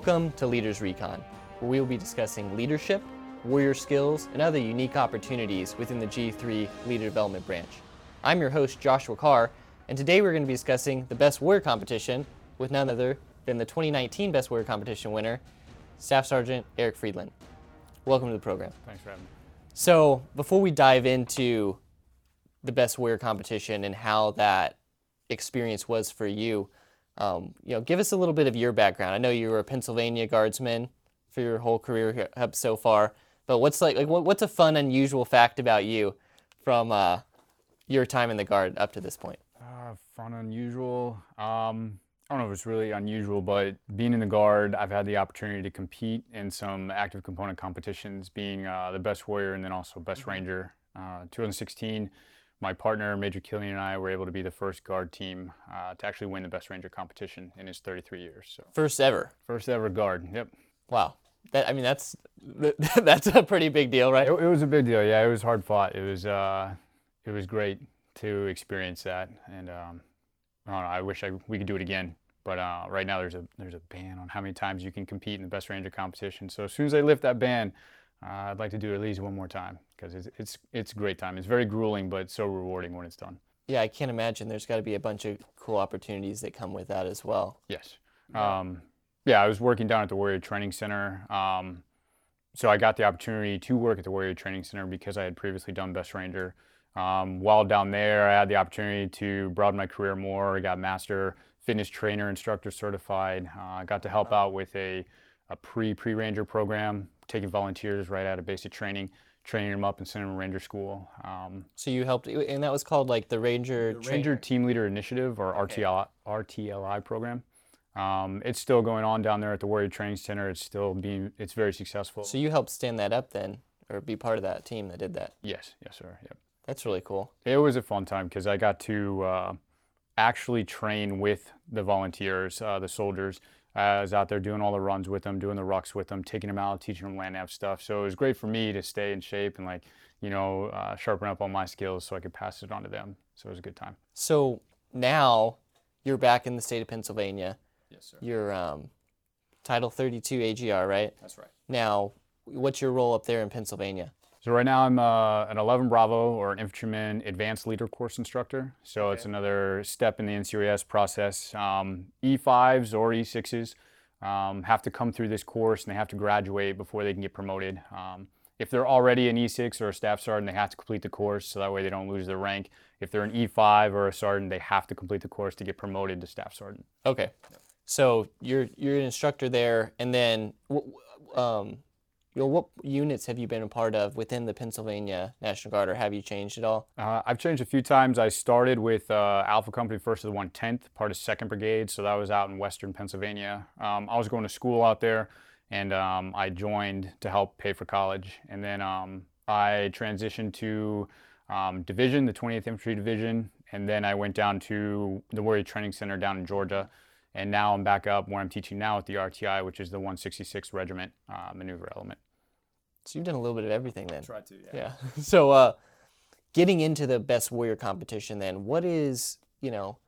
Welcome to Leaders Recon, where we will be discussing leadership, warrior skills, and other unique opportunities within the G3 Leader Development Branch. I'm your host, Joshua Carr, and today we're going to be discussing the Best Warrior Competition with none other than the 2019 Best Warrior Competition winner, Staff Sergeant Erich Friedlein. Welcome to the program. Thanks for having me. So, before we dive into the Best Warrior Competition and how that experience was for you, um, you know, give us a little bit of your background. I know you were a Pennsylvania Guardsman for your whole career up so far, but what's like, like what, what's a fun, unusual fact about you from uh, your time in the Guard up to this point? Uh, fun, unusual. Um, I don't know if it's really unusual, but being in the Guard, I've had the opportunity to compete in some active component competitions, being uh, the best warrior and then also best ranger. Uh, 2016, my partner Major Killian and I were able to be the first guard team uh, to actually win the Best Ranger competition in his 33 years. So First ever. first ever guard. Yep. Wow. That I mean, that's that's a pretty big deal, right? It, it was a big deal. Yeah, it was hard fought. It was uh, it was great to experience that, and um, I don't know. I wish I we could do it again. But uh, right now there's a there's a ban on how many times you can compete in the Best Ranger competition. So as soon as they lift that ban, uh, I'd like to do it at least one more time because it's, it's it's great time. It's very grueling, but so rewarding when it's done. Yeah, I can't imagine. There's got to be a bunch of cool opportunities that come with that as well. Yes. Um, yeah, I was working down at the Warrior Training Center. Um, so I got the opportunity to work at the Warrior Training Center because I had previously done Best Ranger. Um, while down there, I had the opportunity to broaden my career more. I got Master Fitness Trainer Instructor certified. Uh, I got to help out with a, a pre pre Ranger program, taking volunteers right out of basic training, training them up and sending them to Ranger school. Um, So you helped, and that was called like the Ranger. the Ranger Team Leader Initiative or Okay. RTL, RTLI program. Um, it's still going on down there at the Warrior Training Center. It's still being, it's very successful. So you helped stand that up then, or be part of that team that did that. yes, yes, sir. Yep. That's really cool. It was a fun time because I got to uh, actually train with the volunteers, uh, the soldiers. I was out there doing all the runs with them, doing the rucks with them, taking them out, teaching them land nav stuff. So it was great for me to stay in shape and like, you know, uh, sharpen up all my skills so I could pass it on to them. So it was a good time. So now you're back in the state of Pennsylvania. Yes, sir. You're um, Title 32 AGR, right? That's right. Now, what's your role up there in Pennsylvania? So right now I'm uh, an 11 Bravo or an infantryman advanced leader course instructor. So it's another step in the NCOES process. Um, E5s or E6s um, have to come through this course and they have to graduate before they can get promoted. Um, if they're already an E6 or a staff sergeant, they have to complete the course so that way they don't lose their rank. If they're an E5 or a sergeant, they have to complete the course to get promoted to staff sergeant. Okay. So you're you're an instructor there, and then um, you know, what units have you been a part of within the Pennsylvania National Guard, or have you changed at all? Uh, I've changed a few times. I started with uh, Alpha Company, first of the 110th, part of 2nd Brigade. So that was out in western Pennsylvania. Um, I was going to school out there, and um, I joined to help pay for college. And then um, I transitioned to um, Division, the 20th Infantry Division, and then I went down to the Warrior Training Center down in Georgia. And now I'm back up where I'm teaching now at the RTI, which is the 166th Regiment uh, Maneuver Element. So you've done a little bit of everything then. Try to, Yeah. So, uh, getting into the best warrior competition, then, what is you know?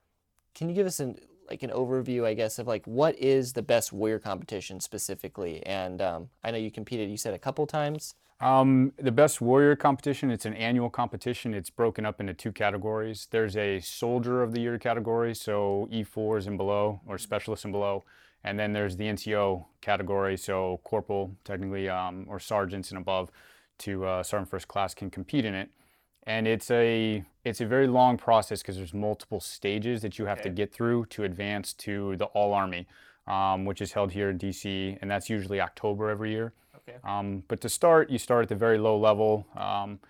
Can you give us an like an overview, I guess, of like what is the best warrior competition specifically? And um, I know you competed. You said a couple times. Um, the best warrior competition, it's an annual competition. It's broken up into two categories. There's a soldier of the year category, so E4s and below, or specialists and below. And then there's the NCO category, so corporal, technically, um, or sergeants and above to uh, sergeant first class can compete in it. And it's a it's a very long process because there's multiple stages that you have to get through to advance to the All Army, um, which is held here in DC, and that's usually October every year. Okay. Um, but to start, you start at the very low level. Um,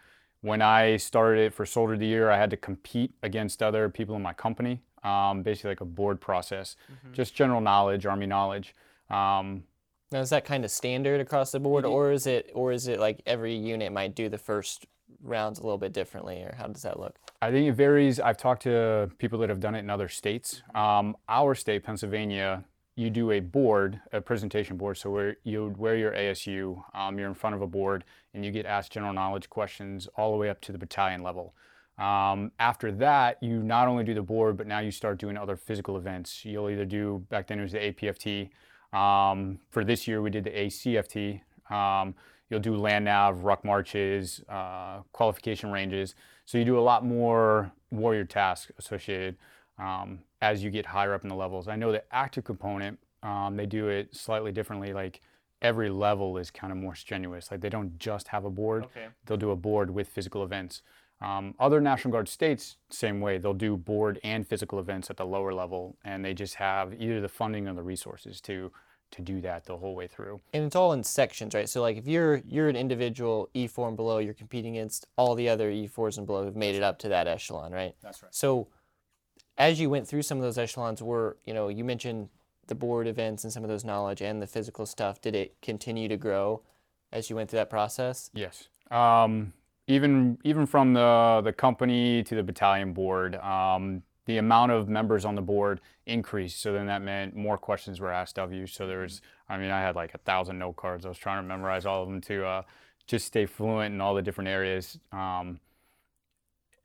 when I started it for Soldier of the Year, I had to compete against other people in my company, um, basically like a board process, just general knowledge, Army knowledge. Um, Now is that kind of standard across the board, or is it or is it like every unit might do the first rounds a little bit differently, or how does that look? I think it varies. I've talked to people that have done it in other states. Um, our state, Pennsylvania, you do a board, a presentation board. So where you wear your ASU, um, you're in front of a board, and you get asked general knowledge questions all the way up to the battalion level. Um, after that, you not only do the board, but now you start doing other physical events. You'll either do back then it was the APFT, Um, for this year, we did the ACFT. Um, you'll do land nav, ruck marches, uh, qualification ranges. So you do a lot more warrior tasks associated um, as you get higher up in the levels. I know the active component, um, they do it slightly differently. Like every level is kind of more strenuous. Like they don't just have a board, Okay. they'll do a board with physical events. Um, other National Guard states, same way, they'll do board and physical events at the lower level, and they just have either the funding or the resources to to do that the whole way through. And it's all in sections, right? So like if you're you're an individual E4 and below, you're competing against all the other E4s and below who've made it up to that echelon, right? That's right. So as you went through some of those echelons, were you know you mentioned the board events and some of those knowledge and the physical stuff. Did it continue to grow as you went through that process? Yes. Um, even even from the the company to the battalion board, um, the amount of members on the board increased. So then that meant more questions were asked of you. So there was, I mean, I had like a thousand note cards. I was trying to memorize all of them to uh, just stay fluent in all the different areas. Um,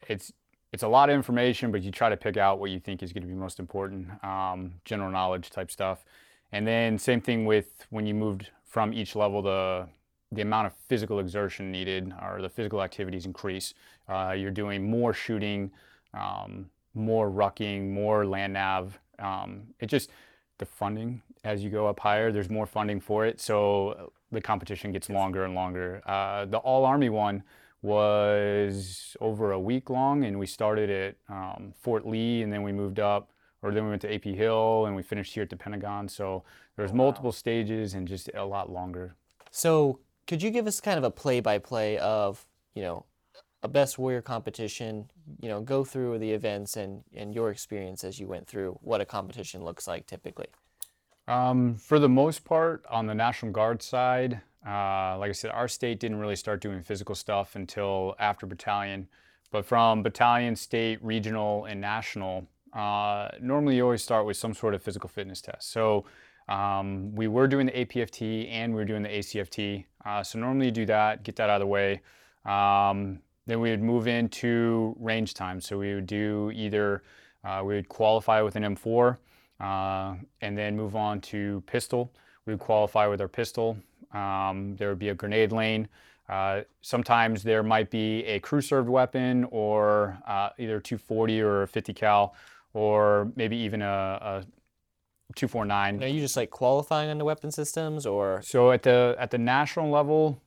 it's it's a lot of information, but you try to pick out what you think is going to be most important, um, general knowledge type stuff. And then same thing with when you moved from each level, the the amount of physical exertion needed or the physical activities increase. Uh, you're doing more shooting, um, more rucking, more land nav. Um, it just the funding as you go up higher, there's more funding for it, so the competition gets longer and longer. Uh, the All Army one was over a week long, and we started at um, Fort Lee, and then we moved up, or then we went to AP Hill, and we finished here at the Pentagon. So there there's multiple stages and just a lot longer. So could you give us kind of a play by play of you know a best warrior competition? You know, go through the events and and your experience as you went through what a competition looks like typically. Um, for the most part, on the National Guard side, uh, like I said, our state didn't really start doing physical stuff until after battalion. But from battalion, state, regional, and national, uh, normally you always start with some sort of physical fitness test. So um, we were doing the APFT and we were doing the ACFT. Uh, so normally you do that, get that out of the way. Um, then we would move into range time. So we would do either uh, we would qualify with an M4 uh, and then move on to pistol. We would qualify with our pistol. Um, there would be a grenade lane. Uh, sometimes there might be a crew served weapon or uh, either 240 or a 50 cal or maybe even a, a 249. Are you just like qualifying on the weapon systems or So at the at the national level,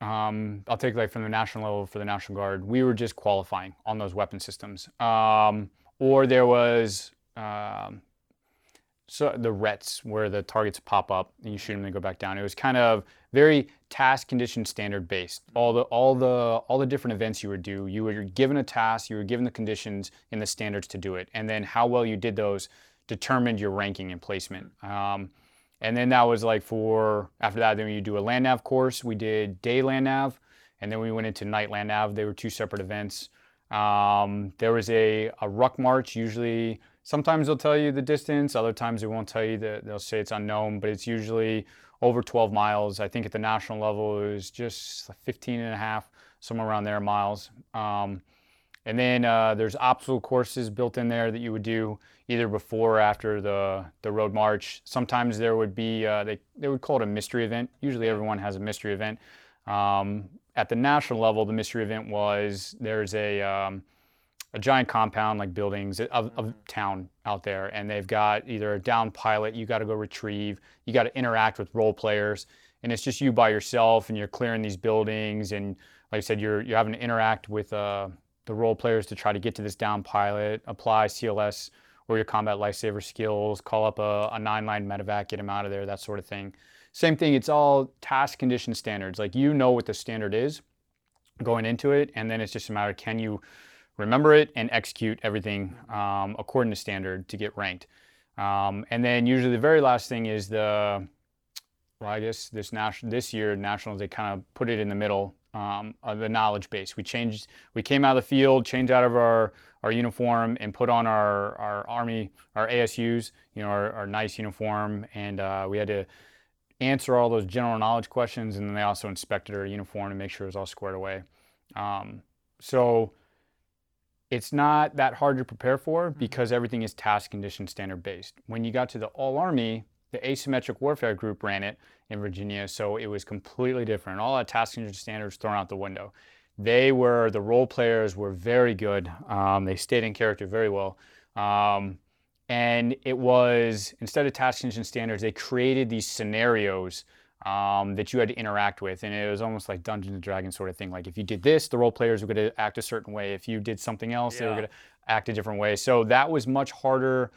um, I'll take like from the national level for the National Guard, we were just qualifying on those weapon systems. Um, or there was um, so the RETs where the targets pop up and you shoot them and they go back down. It was kind of very task condition standard based. All the all the all the different events you would do, you were given a task, you were given the conditions and the standards to do it, and then how well you did those determined your ranking and placement. Um, and then that was like for after that, then you do a land nav course. We did day land nav, and then we went into night land nav. They were two separate events. Um, there was a, a ruck march. Usually, sometimes they'll tell you the distance. Other times they won't tell you that. They'll say it's unknown, but it's usually over 12 miles. I think at the national level it was just 15 and a half, somewhere around there miles. Um, and then uh, there's obstacle courses built in there that you would do either before or after the, the road march. Sometimes there would be, uh, they, they would call it a mystery event. Usually everyone has a mystery event. Um, at the national level, the mystery event was there's a, um, a giant compound like buildings of, of town out there, and they've got either a down pilot you got to go retrieve, you got to interact with role players, and it's just you by yourself, and you're clearing these buildings, and like I said, you're you're having to interact with uh, the role players to try to get to this down pilot, apply CLS or your combat lifesaver skills, call up a, a nine line medevac, get them out of there, that sort of thing. Same thing, it's all task condition standards. Like you know what the standard is going into it, and then it's just a matter of can you remember it and execute everything um, according to standard to get ranked. Um, and then usually the very last thing is the, well, I guess this national this year nationals they kind of put it in the middle um, of the knowledge base. We changed, we came out of the field, changed out of our our uniform, and put on our our army our ASUs, you know, our, our nice uniform, and uh, we had to answer all those general knowledge questions, and then they also inspected our uniform to make sure it was all squared away. Um, so it's not that hard to prepare for because everything is task condition standard based. When you got to the all army, the asymmetric warfare group ran it in Virginia, so it was completely different. All that tasking standards thrown out the window. They were the role players were very good. Um, they stayed in character very well. Um, and it was instead of task condition standards, they created these scenarios um, that you had to interact with, and it was almost like Dungeons and Dragons sort of thing. Like if you did this, the role players were going to act a certain way. If you did something else, yeah. they were going to act a different way. So that was much harder,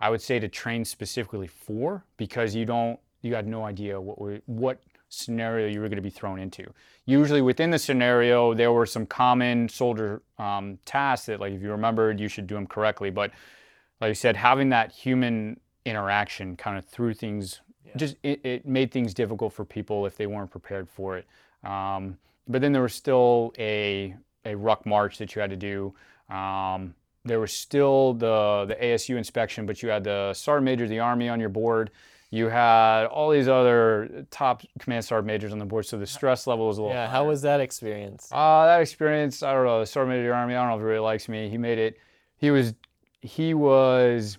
I would say, to train specifically for because you don't, you had no idea what were, what scenario you were going to be thrown into. Usually within the scenario, there were some common soldier um, tasks that, like if you remembered, you should do them correctly, but like I said, having that human interaction kind of threw things, yeah. just it, it, made things difficult for people if they weren't prepared for it. Um, but then there was still a, a ruck march that you had to do. Um, there was still the, the ASU inspection, but you had the sergeant major of the Army on your board. You had all these other top command sergeant majors on the board, so the stress level was a little. Yeah, higher. how was that experience? Uh, that experience, I don't know. The sergeant major of the Army, I don't know if he really likes me. He made it. He was he was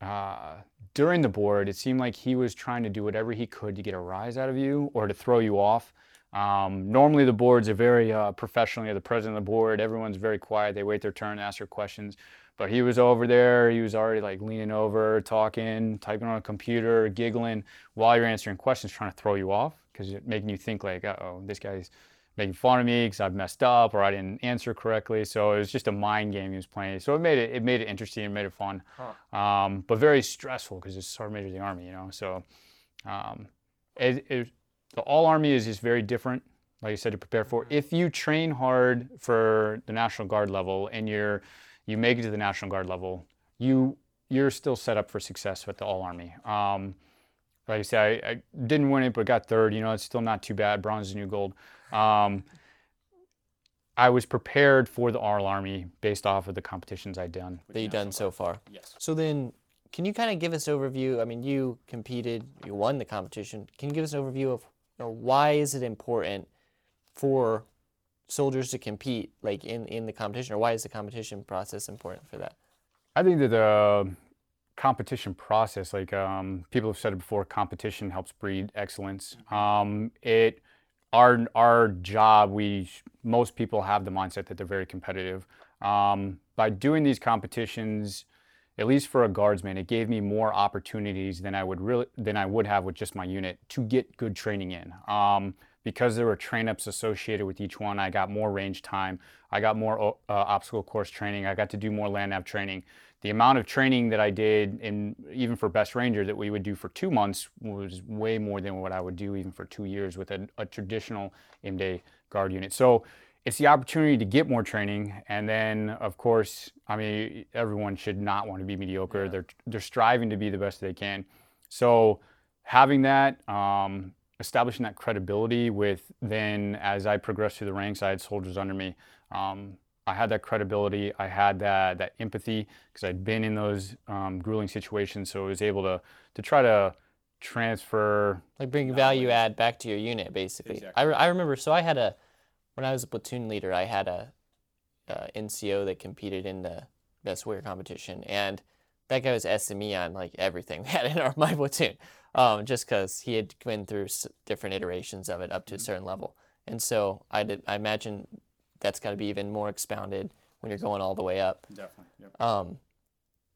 uh, during the board. It seemed like he was trying to do whatever he could to get a rise out of you or to throw you off. Um, normally, the boards are very uh, professional. You have the president of the board. Everyone's very quiet. They wait their turn to ask their questions. But he was over there. He was already like leaning over, talking, typing on a computer, giggling while you're answering questions, trying to throw you off because it's making you think like, oh, this guy's making fun of me because I've messed up or I didn't answer correctly. So it was just a mind game he was playing. So it made it it made it interesting and made it fun, huh. um, but very stressful because it's sergeant major of the army, you know. So um, it, it, the all army is just very different. Like I said, to prepare for. Mm-hmm. If you train hard for the National Guard level and you're you make it to the National Guard level, you you're still set up for success with the all army. Um, like I said, I, I, didn't win it, but got third. You know, it's still not too bad. Bronze is new gold. Um, I was prepared for the all Army based off of the competitions I'd done. That you've done so far. Yes. So then, can you kind of give us an overview? I mean, you competed, you won the competition. Can you give us an overview of you know, why is it important for soldiers to compete like in, in the competition, or why is the competition process important for that? I think that the competition process, like um, people have said it before, competition helps breed excellence. Mm-hmm. Um, it our our job, we most people have the mindset that they're very competitive. Um, by doing these competitions, at least for a guardsman, it gave me more opportunities than I would really than I would have with just my unit to get good training in. Um, because there were train ups associated with each one, I got more range time. I got more uh, obstacle course training. I got to do more land nav training the amount of training that I did, and even for Best Ranger, that we would do for two months was way more than what I would do even for two years with a, a traditional M-Day guard unit. So it's the opportunity to get more training, and then of course, I mean, everyone should not want to be mediocre. Yeah. They're they're striving to be the best they can. So having that, um, establishing that credibility with then as I progressed through the ranks, I had soldiers under me. Um, I had that credibility. I had that that empathy because I'd been in those um, grueling situations, so I was able to to try to transfer like bring value add back to your unit basically. Exactly. I, re- I remember so I had a when I was a platoon leader I had a, a NCO that competed in the best warrior competition and that guy was SME on like everything we had in our my platoon um, just because he had been through different iterations of it up to a mm-hmm. certain level and so I did I imagine that's got to be even more expounded when you're going all the way up. Definitely. Yep. Um,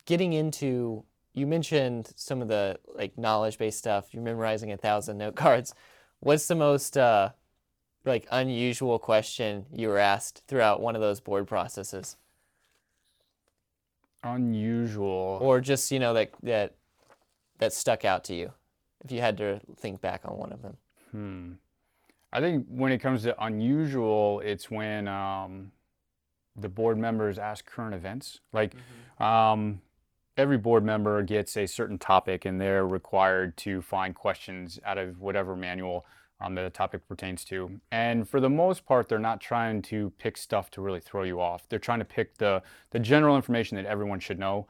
getting into you mentioned some of the like knowledge based stuff. You're memorizing a thousand note cards. What's the most uh, like unusual question you were asked throughout one of those board processes? Unusual. Or just you know that that that stuck out to you, if you had to think back on one of them. Hmm. I think when it comes to unusual, it's when um, the board members ask current events. Like mm-hmm. um, every board member gets a certain topic, and they're required to find questions out of whatever manual um, that the topic pertains to. And for the most part, they're not trying to pick stuff to really throw you off. They're trying to pick the the general information that everyone should know,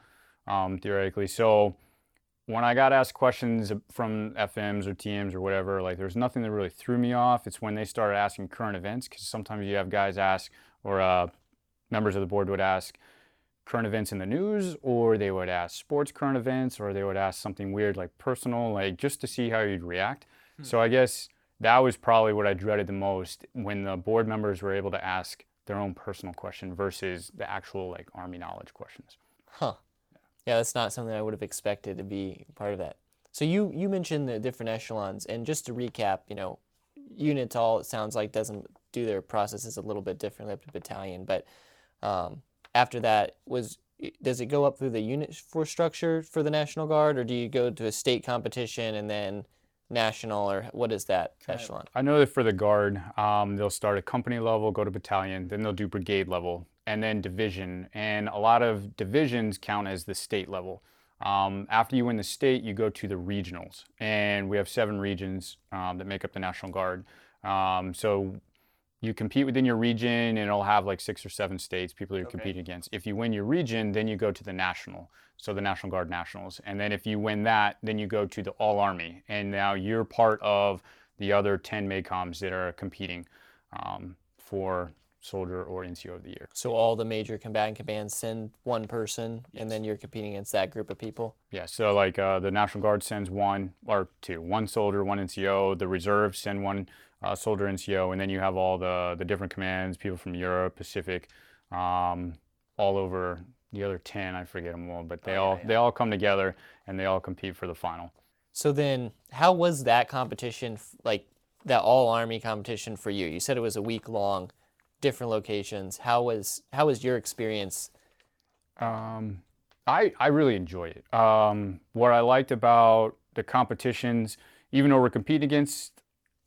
um, theoretically. So when I got asked questions from FMs or TMs or whatever, like there's nothing that really threw me off. It's when they started asking current events because sometimes you have guys ask or uh, members of the board would ask current events in the news, or they would ask sports current events, or they would ask something weird like personal, like just to see how you'd react. Hmm. So I guess that was probably what I dreaded the most when the board members were able to ask their own personal question versus the actual like army knowledge questions. Huh. Yeah, that's not something I would have expected to be part of that. So you you mentioned the different echelons, and just to recap, you know, Unital it sounds like doesn't do their processes a little bit differently up to battalion, but um, after that was does it go up through the unit for structure for the National Guard, or do you go to a state competition and then national, or what is that echelon? I know that for the Guard, um, they'll start at company level, go to battalion, then they'll do brigade level, and then division. And a lot of divisions count as the state level. Um, after you win the state, you go to the regionals, and we have seven regions um, that make up the National Guard. Um, so you compete within your region and it'll have like six or seven states people you're okay. competing against. If you win your region, then you go to the national, so the National Guard Nationals. And then if you win that, then you go to the All Army. And now you're part of the other 10 MACOMs that are competing um, for soldier or NCO of the year. So all the major combatant commands send one person, yes. and then you're competing against that group of people. Yeah. So like uh, the National Guard sends one or two, one soldier, one NCO. The reserves send one uh, soldier NCO, and then you have all the the different commands, people from Europe, Pacific, um, all over the other ten. I forget them all, but they oh, all yeah. they all come together and they all compete for the final. So then, how was that competition like? That all army competition for you? You said it was a week long, different locations. How was how was your experience? Um, I I really enjoyed it. Um, what I liked about the competitions, even though we're competing against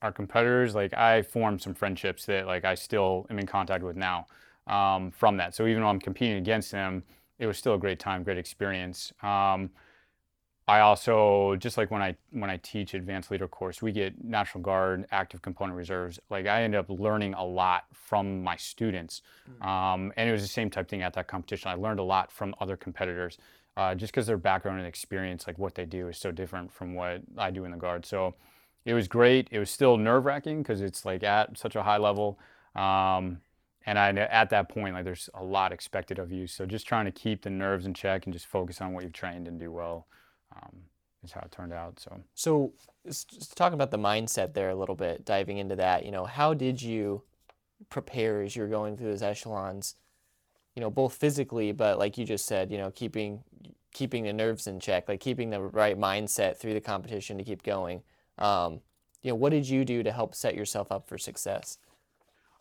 our competitors, like I formed some friendships that like I still am in contact with now um, from that. So even though I'm competing against them, it was still a great time, great experience. Um, I also just like when I when I teach advanced leader course, we get National Guard, active component reserves. Like I end up learning a lot from my students, hmm. um, and it was the same type thing at that competition. I learned a lot from other competitors, uh, just because their background and experience, like what they do, is so different from what I do in the Guard. So it was great. It was still nerve wracking because it's like at such a high level. Um, and I, at that point, like there's a lot expected of you. So just trying to keep the nerves in check and just focus on what you've trained and do well um, is how it turned out. So, so just talk about the mindset there a little bit, diving into that. You know, how did you prepare as you're going through those echelons? You know, both physically, but like you just said, you know, keeping keeping the nerves in check, like keeping the right mindset through the competition to keep going. Um, you know, what did you do to help set yourself up for success?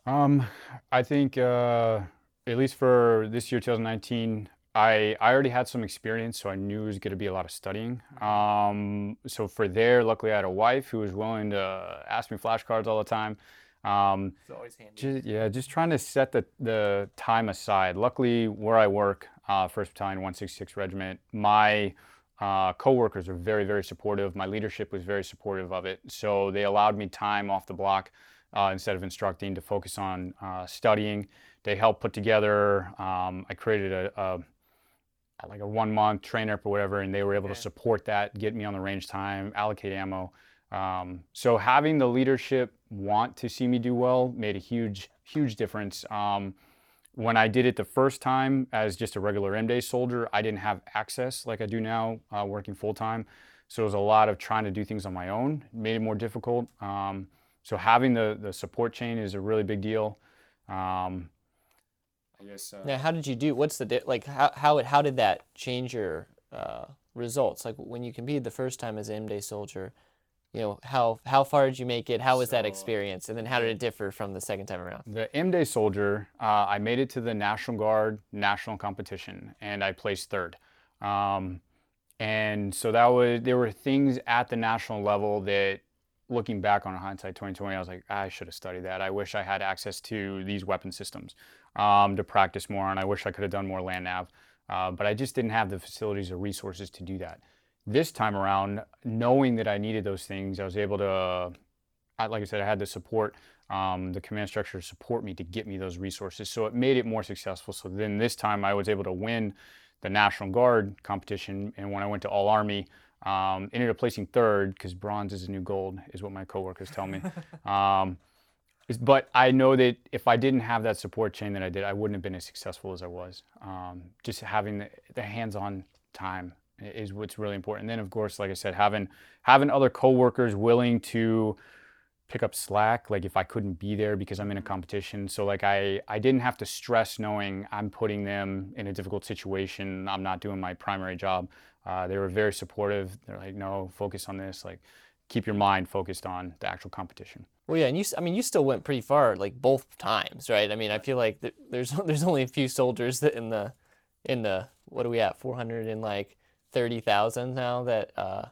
Um, I think uh, at least for this year, 2019, I, I already had some experience, so I knew it was going to be a lot of studying. Um, so for there, luckily I had a wife who was willing to ask me flashcards all the time. Um, it's always handy. Just, yeah, just trying to set the, the time aside. Luckily, where I work, uh, 1st Battalion, 166 Regiment, my uh, coworkers are very, very supportive. My leadership was very supportive of it. So they allowed me time off the block uh, instead of instructing to focus on uh, studying. They helped put together, um, I created a, a, like a one month trainer or whatever, and they were able okay. to support that, get me on the range time, allocate ammo. Um, so having the leadership want to see me do well made a huge, huge difference. Um, when I did it the first time as just a regular M day soldier, I didn't have access like I do now, uh, working full time. So it was a lot of trying to do things on my own, it made it more difficult. Um, so having the the support chain is a really big deal. Um, I guess. Uh, now, how did you do? What's the di- like? How how it, how did that change your uh, results? Like when you competed the first time as an M day soldier, you know how how far did you make it how was so, that experience and then how did it differ from the second time around the m day soldier uh, i made it to the national guard national competition and i placed third um, and so that was there were things at the national level that looking back on hindsight 2020 i was like i should have studied that i wish i had access to these weapon systems um, to practice more and i wish i could have done more land nav uh, but i just didn't have the facilities or resources to do that this time around, knowing that I needed those things, I was able to, like I said, I had the support, um, the command structure to support me to get me those resources. So it made it more successful. So then this time I was able to win the National Guard competition. And when I went to All Army, um, ended up placing third because bronze is a new gold, is what my coworkers tell me. um, but I know that if I didn't have that support chain that I did, I wouldn't have been as successful as I was. Um, just having the, the hands-on time is what's really important. And then, of course, like I said, having having other coworkers willing to pick up slack like if i couldn't be there because i'm in a competition. So like i i didn't have to stress knowing i'm putting them in a difficult situation. I'm not doing my primary job. Uh, they were very supportive. They're like no focus on this. Like keep your mind focused on the actual competition well yeah and you i mean you still went pretty far like both times right? I mean i feel like there's there's only a few soldiers that in the in the what are we at 400 and like 30,000 now that uh,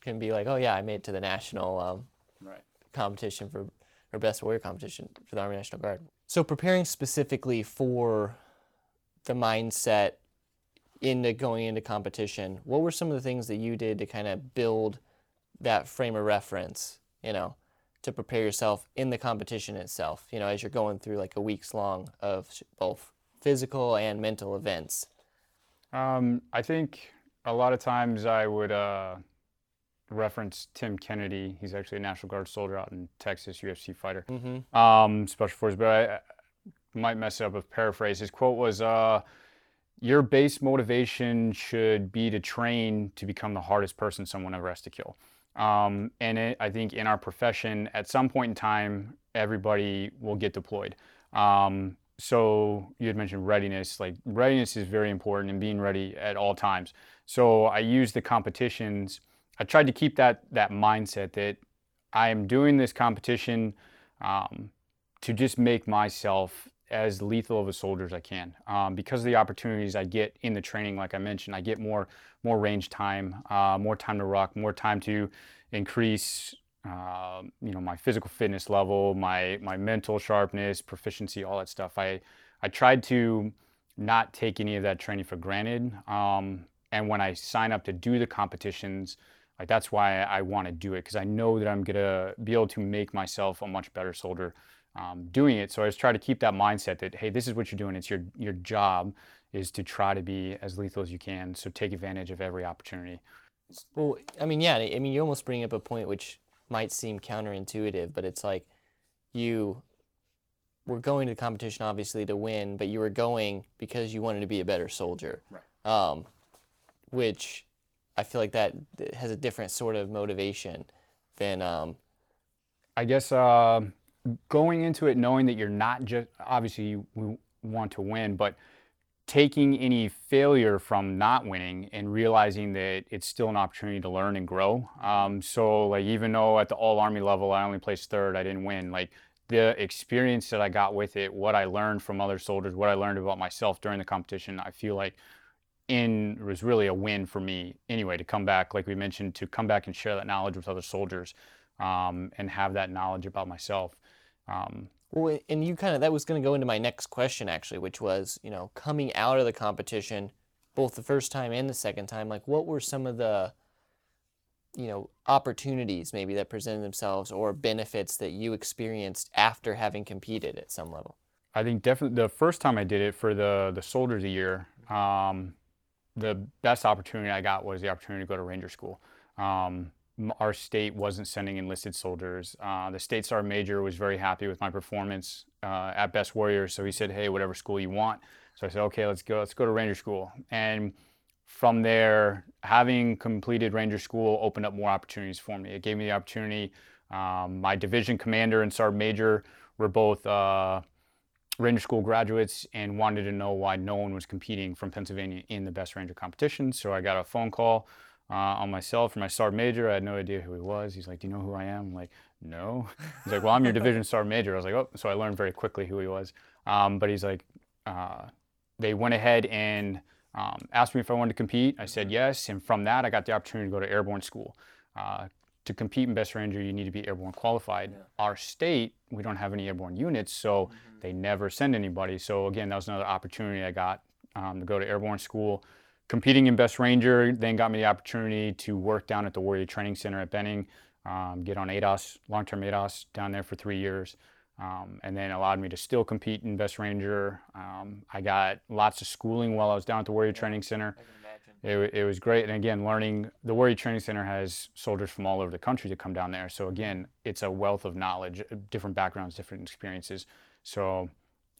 can be like oh yeah i made it to the national um, right. competition for or best warrior competition for the Army National Guard. So preparing specifically for the mindset into going into competition, what were some of the things that you did to kind of build that frame of reference, you know, to prepare yourself in the competition itself, you know, as you're going through like a weeks long of both physical and mental events? Um, I think a lot of times I would uh, reference Tim Kennedy. He's actually a National Guard soldier out in Texas, UFC fighter, mm-hmm. um, special forces. But I, I, might mess it up with paraphrase. His quote was, uh, "Your base motivation should be to train to become the hardest person someone ever has to kill." Um, and it, I think in our profession, at some point in time, everybody will get deployed. Um, so you had mentioned readiness. Like readiness is very important and being ready at all times. So I use the competitions I tried to keep that that mindset that I am doing this competition um, to just make myself as lethal of a soldier as I can. Um, because of the opportunities I get in the training, like I mentioned, I get more more range time, uh, more time to rock, more time to increase. Uh, you know my physical fitness level, my my mental sharpness, proficiency, all that stuff. I I tried to not take any of that training for granted. Um, and when I sign up to do the competitions, like that's why I want to do it because I know that I'm gonna be able to make myself a much better soldier um, doing it. So I just try to keep that mindset that hey, this is what you're doing. It's your your job is to try to be as lethal as you can. So take advantage of every opportunity. Well, I mean, yeah, I mean, you almost bring up a point which might seem counterintuitive, but it's like you were going to the competition obviously to win, but you were going because you wanted to be a better soldier. Right. Um, which I feel like that has a different sort of motivation than. Um, I guess uh, going into it knowing that you're not just obviously you want to win, but taking any failure from not winning and realizing that it's still an opportunity to learn and grow. Um, so like even though at the all army level I only placed third, I didn't win. Like the experience that I got with it, what I learned from other soldiers, what I learned about myself during the competition, I feel like in was really a win for me anyway to come back like we mentioned to come back and share that knowledge with other soldiers um, and have that knowledge about myself um, well and you kind of that was going to go into my next question actually which was you know coming out of the competition both the first time and the second time like what were some of the you know opportunities maybe that presented themselves or benefits that you experienced after having competed at some level i think definitely the first time i did it for the the soldiers a year um, the best opportunity I got was the opportunity to go to Ranger School. Um, our state wasn't sending enlisted soldiers. Uh, the state sergeant major was very happy with my performance uh, at Best Warriors, so he said, "Hey, whatever school you want." So I said, "Okay, let's go. Let's go to Ranger School." And from there, having completed Ranger School opened up more opportunities for me. It gave me the opportunity. Um, my division commander and sergeant major were both. Uh, Ranger School graduates and wanted to know why no one was competing from Pennsylvania in the Best Ranger competition. So I got a phone call uh, on myself from my sergeant major. I had no idea who he was. He's like, "Do you know who I am?" I'm like, "No." He's like, "Well, I'm your division sergeant major." I was like, "Oh," so I learned very quickly who he was. Um, but he's like, uh, they went ahead and um, asked me if I wanted to compete. I said yes, and from that, I got the opportunity to go to airborne school. Uh, to compete in Best Ranger, you need to be airborne qualified. Yeah. Our state, we don't have any airborne units, so mm-hmm. they never send anybody. So again, that was another opportunity I got um, to go to airborne school. Competing in Best Ranger then got me the opportunity to work down at the Warrior Training Center at Benning, um, get on ADOS, long-term ADOS, down there for three years. Um, and then allowed me to still compete in Best Ranger. Um, I got lots of schooling while I was down at the Warrior Training Center it, it was great. And again, learning the Warrior Training Center has soldiers from all over the country to come down there. So again, it's a wealth of knowledge, uh, different backgrounds, different experiences. So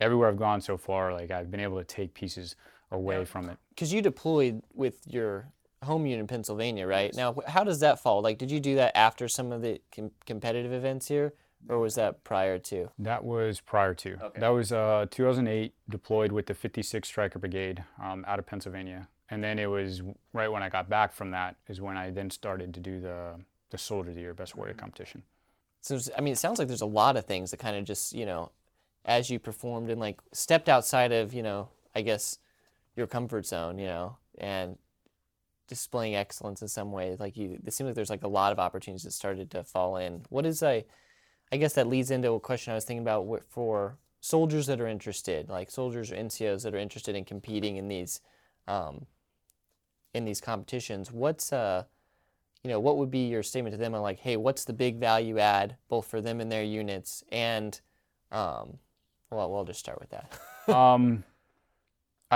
everywhere I've gone so far, like I've been able to take pieces away from it. Because you deployed with your home unit in Pennsylvania, right? Now, how does that fall? Like, did you do that after some of the com- competitive events here, or was that prior to? That was prior to. Okay. That was uh, 2008, deployed with the 56th Stryker Brigade um, out of Pennsylvania. And then it was right when I got back from that is when I then started to do the the Soldier of the Year Best Warrior competition. So, I mean, it sounds like there's a lot of things that kind of just, you know, as you performed and like stepped outside of, you know, I guess your comfort zone, you know, and displaying excellence in some way. Like you, it seems like there's like a lot of opportunities that started to fall in. What is a, I guess that leads into a question I was thinking about for soldiers that are interested, like soldiers or NCOs that are interested in competing in these, um, in these competitions. What's uh, you know, what would be your statement to them on like, hey, what's the big value add both for them and their units and, um, well, we'll just start with that. um,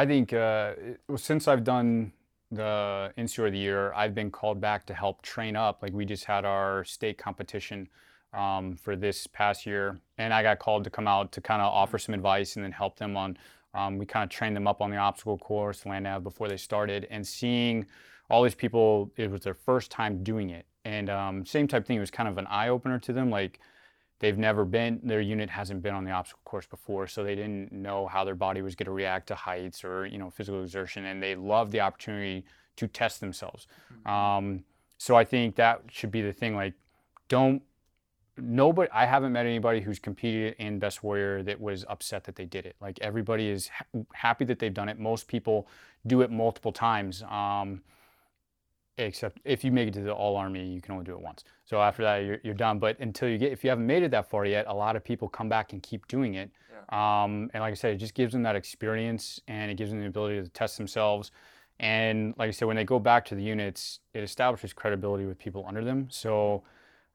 I think uh, since I've done the NCO of the Year, I've been called back to help train up. Like we just had our state competition um, for this past year, and I got called to come out to kind of offer some advice and then help them on. Um, we kind of trained them up on the obstacle course, land nav before they started, and seeing all these people, it was their first time doing it, and um, same type thing. It was kind of an eye opener to them, like they've never been their unit hasn't been on the obstacle course before so they didn't know how their body was going to react to heights or you know physical exertion and they loved the opportunity to test themselves. Um, so i think that should be the thing like don't nobody i haven't met anybody who's competed in best warrior that was upset that they did it. Like everybody is ha- happy that they've done it. Most people do it multiple times. Um, except if you make it to the all army you can only do it once. So after that you're, you're done. But until you get if you haven't made it that far yet a lot of people come back and keep doing it. Um, and like i said it just gives them that experience and it gives them the ability to test themselves. And like i said when they go back to the units it establishes credibility with people under them. So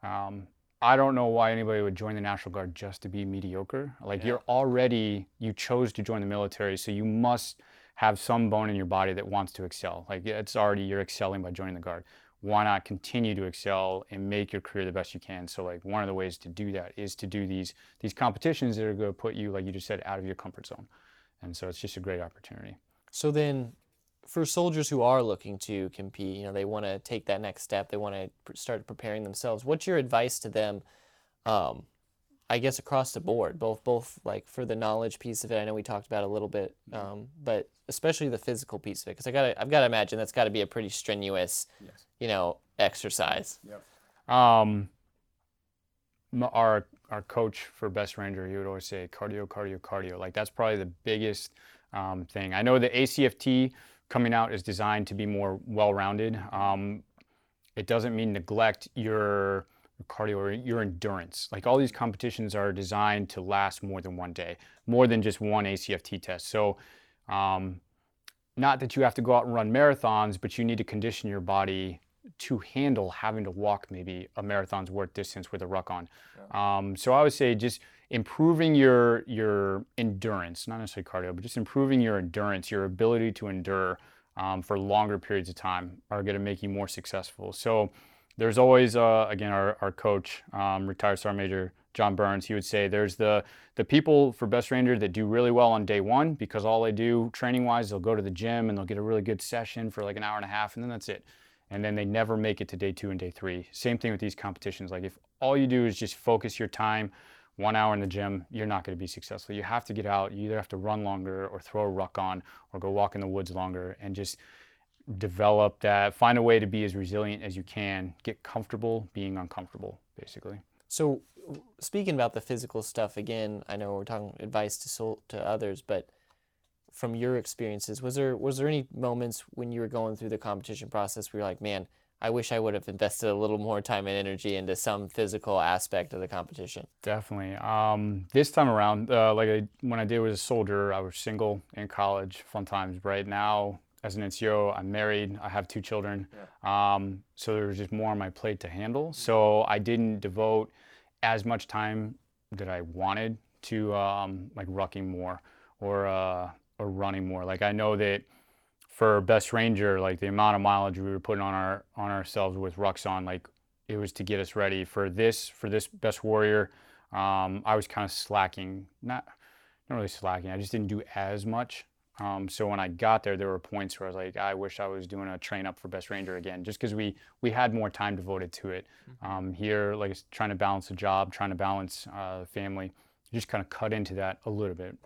um, i don't know why anybody would join the national guard just to be mediocre. Like Yeah. you're already you chose to join the military so you must have some bone in your body that wants to excel. Like it's already you're excelling by joining the guard. Why not continue to excel and make your career the best you can? So like one of the ways to do that is to do these these competitions that are going to put you, like you just said, out of your comfort zone. And so it's just a great opportunity. So then, for soldiers who are looking to compete, you know, they want to take that next step. They want to pr- start preparing themselves. What's your advice to them? Um, I guess across the board, both both like for the knowledge piece of it. I know we talked about it a little bit, um, but especially the physical piece of it, because I got I've got to imagine that's got to be a pretty strenuous, Yes. you know, exercise. Um, our our coach for best ranger, he would always say cardio, cardio, cardio. Like that's probably the biggest um, thing. I know the ACFT coming out is designed to be more well-rounded. Um, it doesn't mean neglect your cardio or your endurance. Like all these competitions are designed to last more than one day, more than just one ACFT test. So, um, not that you have to go out and run marathons, but you need to condition your body to handle having to walk maybe a marathon's worth distance with a ruck on. Um, so I would say just improving your your endurance, not necessarily cardio, but just improving your endurance, your ability to endure um, for longer periods of time are going to make you more successful. So there's always uh, again our, our coach, um, retired sergeant major John Burns. He would say there's the the people for best ranger that do really well on day one because all they do training wise, they'll go to the gym and they'll get a really good session for like an hour and a half, and then that's it and then they never make it to day two and day three. Same thing with these competitions. Like if all you do is just focus your time one hour in the gym, you're not going to be successful. You have to get out. You either have to run longer or throw a ruck on or go walk in the woods longer and just develop that. Find a way to be as resilient as you can. Get comfortable being uncomfortable, basically. So, speaking about the physical stuff again, I know we're talking advice to sol- to others, but from your experiences, was there was there any moments when you were going through the competition process where you're like, man, I wish I would have invested a little more time and energy into some physical aspect of the competition? Definitely. Um, this time around, uh, like I, when I did was a soldier, I was single in college, fun times. Right now, as an NCO, I'm married. I have two children. Um, so there was just more on my plate to handle. So I didn't devote as much time that I wanted to um, like rucking more or uh, or running more. Like I know that for best ranger, like the amount of mileage we were putting on our on ourselves with rucks on, like it was to get us ready for this for this best warrior. Um, I was kind of slacking, not not really slacking. I just didn't do as much. Um, so when I got there, there were points where I was like, I wish I was doing a train up for best ranger again, just because we we had more time devoted to it. Um, here, like trying to balance a job, trying to balance uh, family, just kind of cut into that a little bit.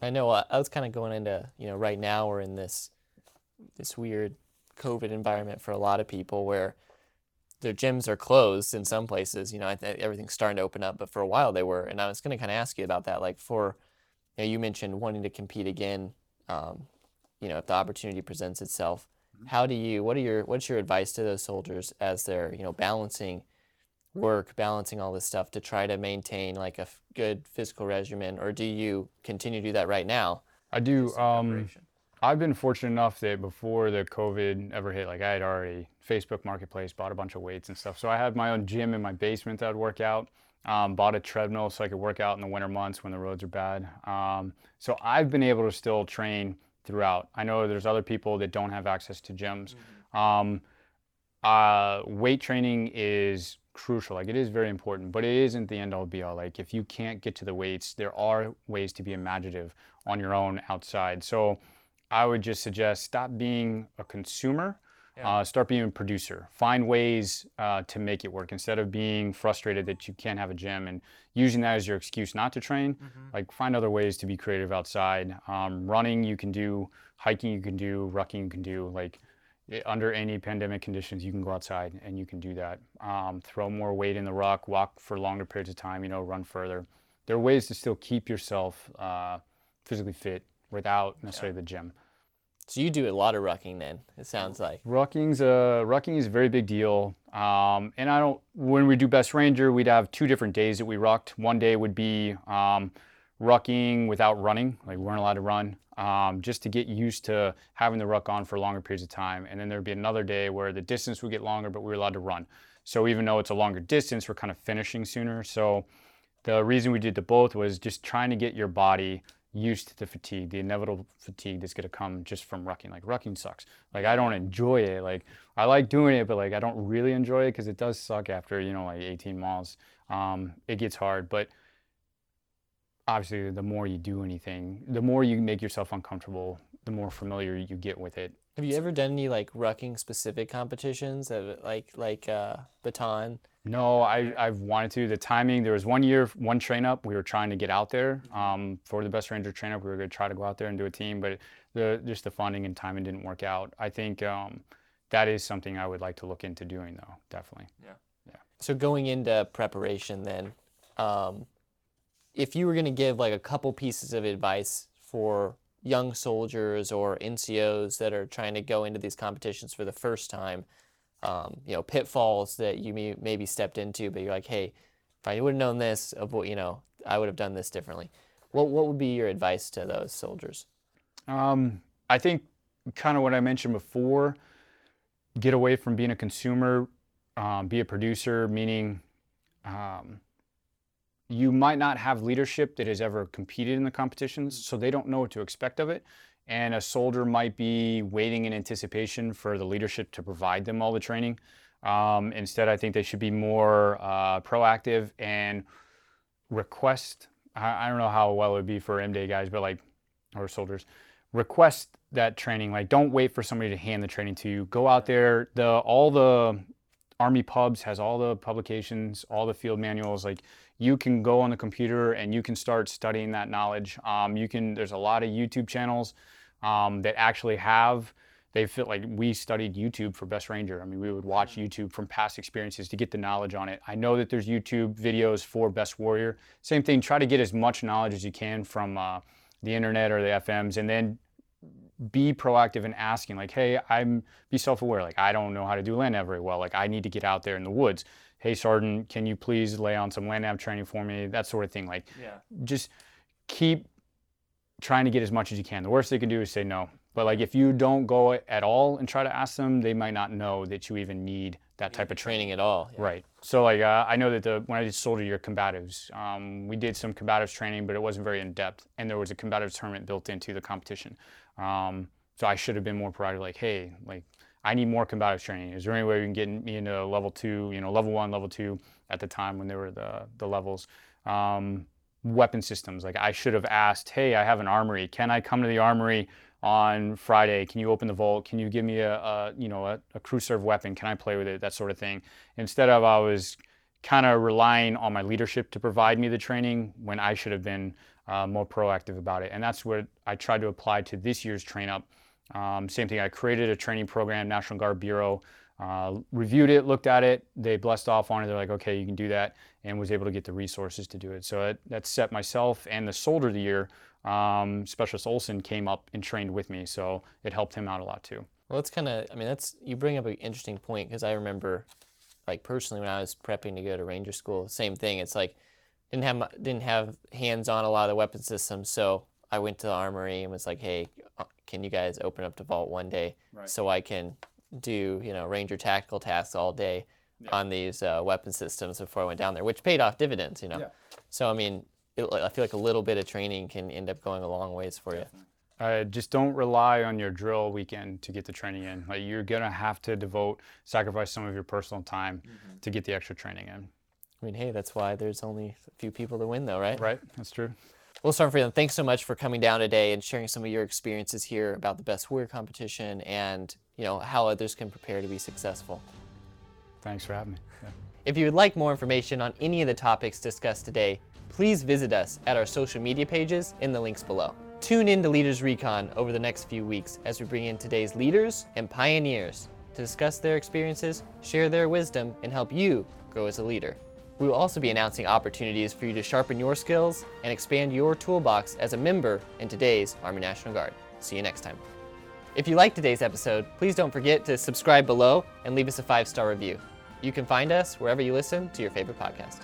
I know uh, I was kind of going into, you know, right now we're in this this weird COVID environment for a lot of people where their gyms are closed in some places. You know, everything's starting to open up, but for a while they were. And I was going to kind of ask you about that. Like for, you know, you mentioned wanting to compete again. Um, you know, if the opportunity presents itself, how do you? What are your? What's your advice to those soldiers as they're, you know, balancing work, balancing all this stuff to try to maintain like a f- good physical regimen, or do you continue to do that right now? I do. Um. I've been fortunate enough that before the COVID ever hit, like I had already Facebook Marketplace, bought a bunch of weights and stuff. So I had my own gym in my basement that I'd work out. Um, bought a treadmill so I could work out in the winter months when the roads are bad. Um, so I've been able to still train throughout. I know there's other people that don't have access to gyms. Um, uh, weight training is crucial. Like it is very important, but it isn't the end all be all. Like if you can't get to the weights, there are ways to be imaginative on your own outside. So I would just suggest stop being a consumer. Yeah. Uh, start being a producer. Find ways uh, to make it work instead of being frustrated that you can't have a gym and using that as your excuse not to train. Like find other ways to be creative outside. Um, running you can do, hiking you can do, rucking you can do. Like i- under any pandemic conditions, you can go outside and you can do that. Um, throw more weight in the ruck, walk for longer periods of time. You know, run further. There are ways to still keep yourself uh, physically fit without necessarily the gym. So you do a lot of rucking then. It sounds like. Rucking's a rucking is a very big deal. Um, and I don't. When we do best ranger, we'd have two different days that we rucked. One day would be um, rucking without running, like we weren't allowed to run, um, just to get used to having the ruck on for longer periods of time. And then there'd be another day where the distance would get longer, but we were allowed to run. So even though it's a longer distance, we're kind of finishing sooner. So the reason we did the both was just trying to get your body used to the fatigue, the inevitable fatigue that's gonna come just from rucking. Like rucking sucks. Like I don't enjoy it. Like I like doing it, but like I don't really enjoy it because it does suck after you know like 18 miles. Um, it gets hard, but obviously the more you do anything, the more you make yourself uncomfortable, the more familiar you get with it. Have you ever done any like rucking specific competitions, of, like like uh, Bataan? No, I, I've wanted to. The timing, there was one year, one train up, we were trying to get out there um, for the Best Ranger train up. We were going to try to go out there and do a team, but the, just the funding and timing didn't work out. I think um, that is something I would like to look into doing, though, definitely. Yeah. Yeah. So going into preparation, then, um, if you were going to give like a couple pieces of advice for young soldiers or NCOs that are trying to go into these competitions for the first time, um, you know, pitfalls that you may, maybe stepped into, but you're like, hey, if I would have known this, you know, I would have done this differently. What what would be your advice to those soldiers? Um, I think kind of what I mentioned before get away from being a consumer, um, be a producer, meaning um, you might not have leadership that has ever competed in the competitions, so they don't know what to expect of it. And a soldier might be waiting in anticipation for the leadership to provide them all the training. Um, instead, I think they should be more uh, proactive and request. I, I don't know how well it would be for M Day guys, but like, or soldiers, request that training. Like, don't wait for somebody to hand the training to you. Go out there. The all the Army pubs has all the publications, all the field manuals. Like, you can go on the computer and you can start studying that knowledge. Um, you can. There's a lot of YouTube channels um, that actually have. They feel like we studied YouTube for Best Ranger. I mean, we would watch YouTube from past experiences to get the knowledge on it. I know that there's YouTube videos for Best Warrior. Same thing. Try to get as much knowledge as you can from uh, the internet or the FMs, and then be proactive in asking like hey i'm be self-aware like i don't know how to do land very well like i need to get out there in the woods hey sergeant can you please lay on some land nav training for me that sort of thing like Yeah. just keep trying to get as much as you can the worst they can do is say no but like if you don't go at all and try to ask them they might not know that you even need that type of training Training at all. yeah. Right. So like uh, I know that the when I did soldier year combatives, um, we did some combatives training, but it wasn't very in depth, and there was a combatives tournament built into the competition. Um, so I should have been more proactive. Like, hey, like I need more combative training. Is there any way we can get me into level two? You know, level one, level two at the time when they were the the levels. Um, weapon systems. Like I should have asked, hey, I have an armory. Can I come to the armory on Friday? Can you open the vault? Can you give me a, a you know a, a crew serve weapon? Can I play with it? That sort of thing. Instead of I was kind of relying on my leadership to provide me the training when I should have been uh, more proactive about it. And that's what I tried to apply to this year's train up. Um, same thing. I created a training program, National Guard Bureau. Uh, reviewed it, looked at it, they blessed off on it. They're like, okay, you can do that, and was able to get the resources to do it. So it, that set myself and the soldier of the year, um, Specialist Olson, came up and trained with me. So it helped him out a lot too. Well, that's kind of, I mean, that's, you bring up an interesting point because I remember, like, personally, when I was prepping to go to Ranger School, same thing. It's like, didn't have, didn't have hands on a lot of the weapon systems. So I went to the armory and was like, hey, uh, can you guys open up the vault one day right. so I can do you know ranger tactical tasks all day yeah. on these uh, weapon systems before I went down there, which paid off dividends. You know, yeah. so I mean, it, I feel like a little bit of training can end up going a long ways for Definitely. you. Uh, just don't rely on your drill weekend to get the training in. Like you're gonna have to devote, sacrifice some of your personal time mm-hmm. to get the extra training in. I mean, hey, that's why there's only a few people to win, though, right? Right. That's true. Well, Sergeant Friedlein, thanks so much for coming down today and sharing some of your experiences here about the best warrior competition and you know how others can prepare to be successful. Thanks for having me. Yeah. If you would like more information on any of the topics discussed today, please visit us at our social media pages in the links below. Tune in to Leaders Recon over the next few weeks as we bring in today's leaders and pioneers to discuss their experiences, share their wisdom, and help you grow as a leader. We will also be announcing opportunities for you to sharpen your skills and expand your toolbox as a member in today's Army National Guard. See you next time. If you liked today's episode, please don't forget to subscribe below and leave us a five star review. You can find us wherever you listen to your favorite podcast.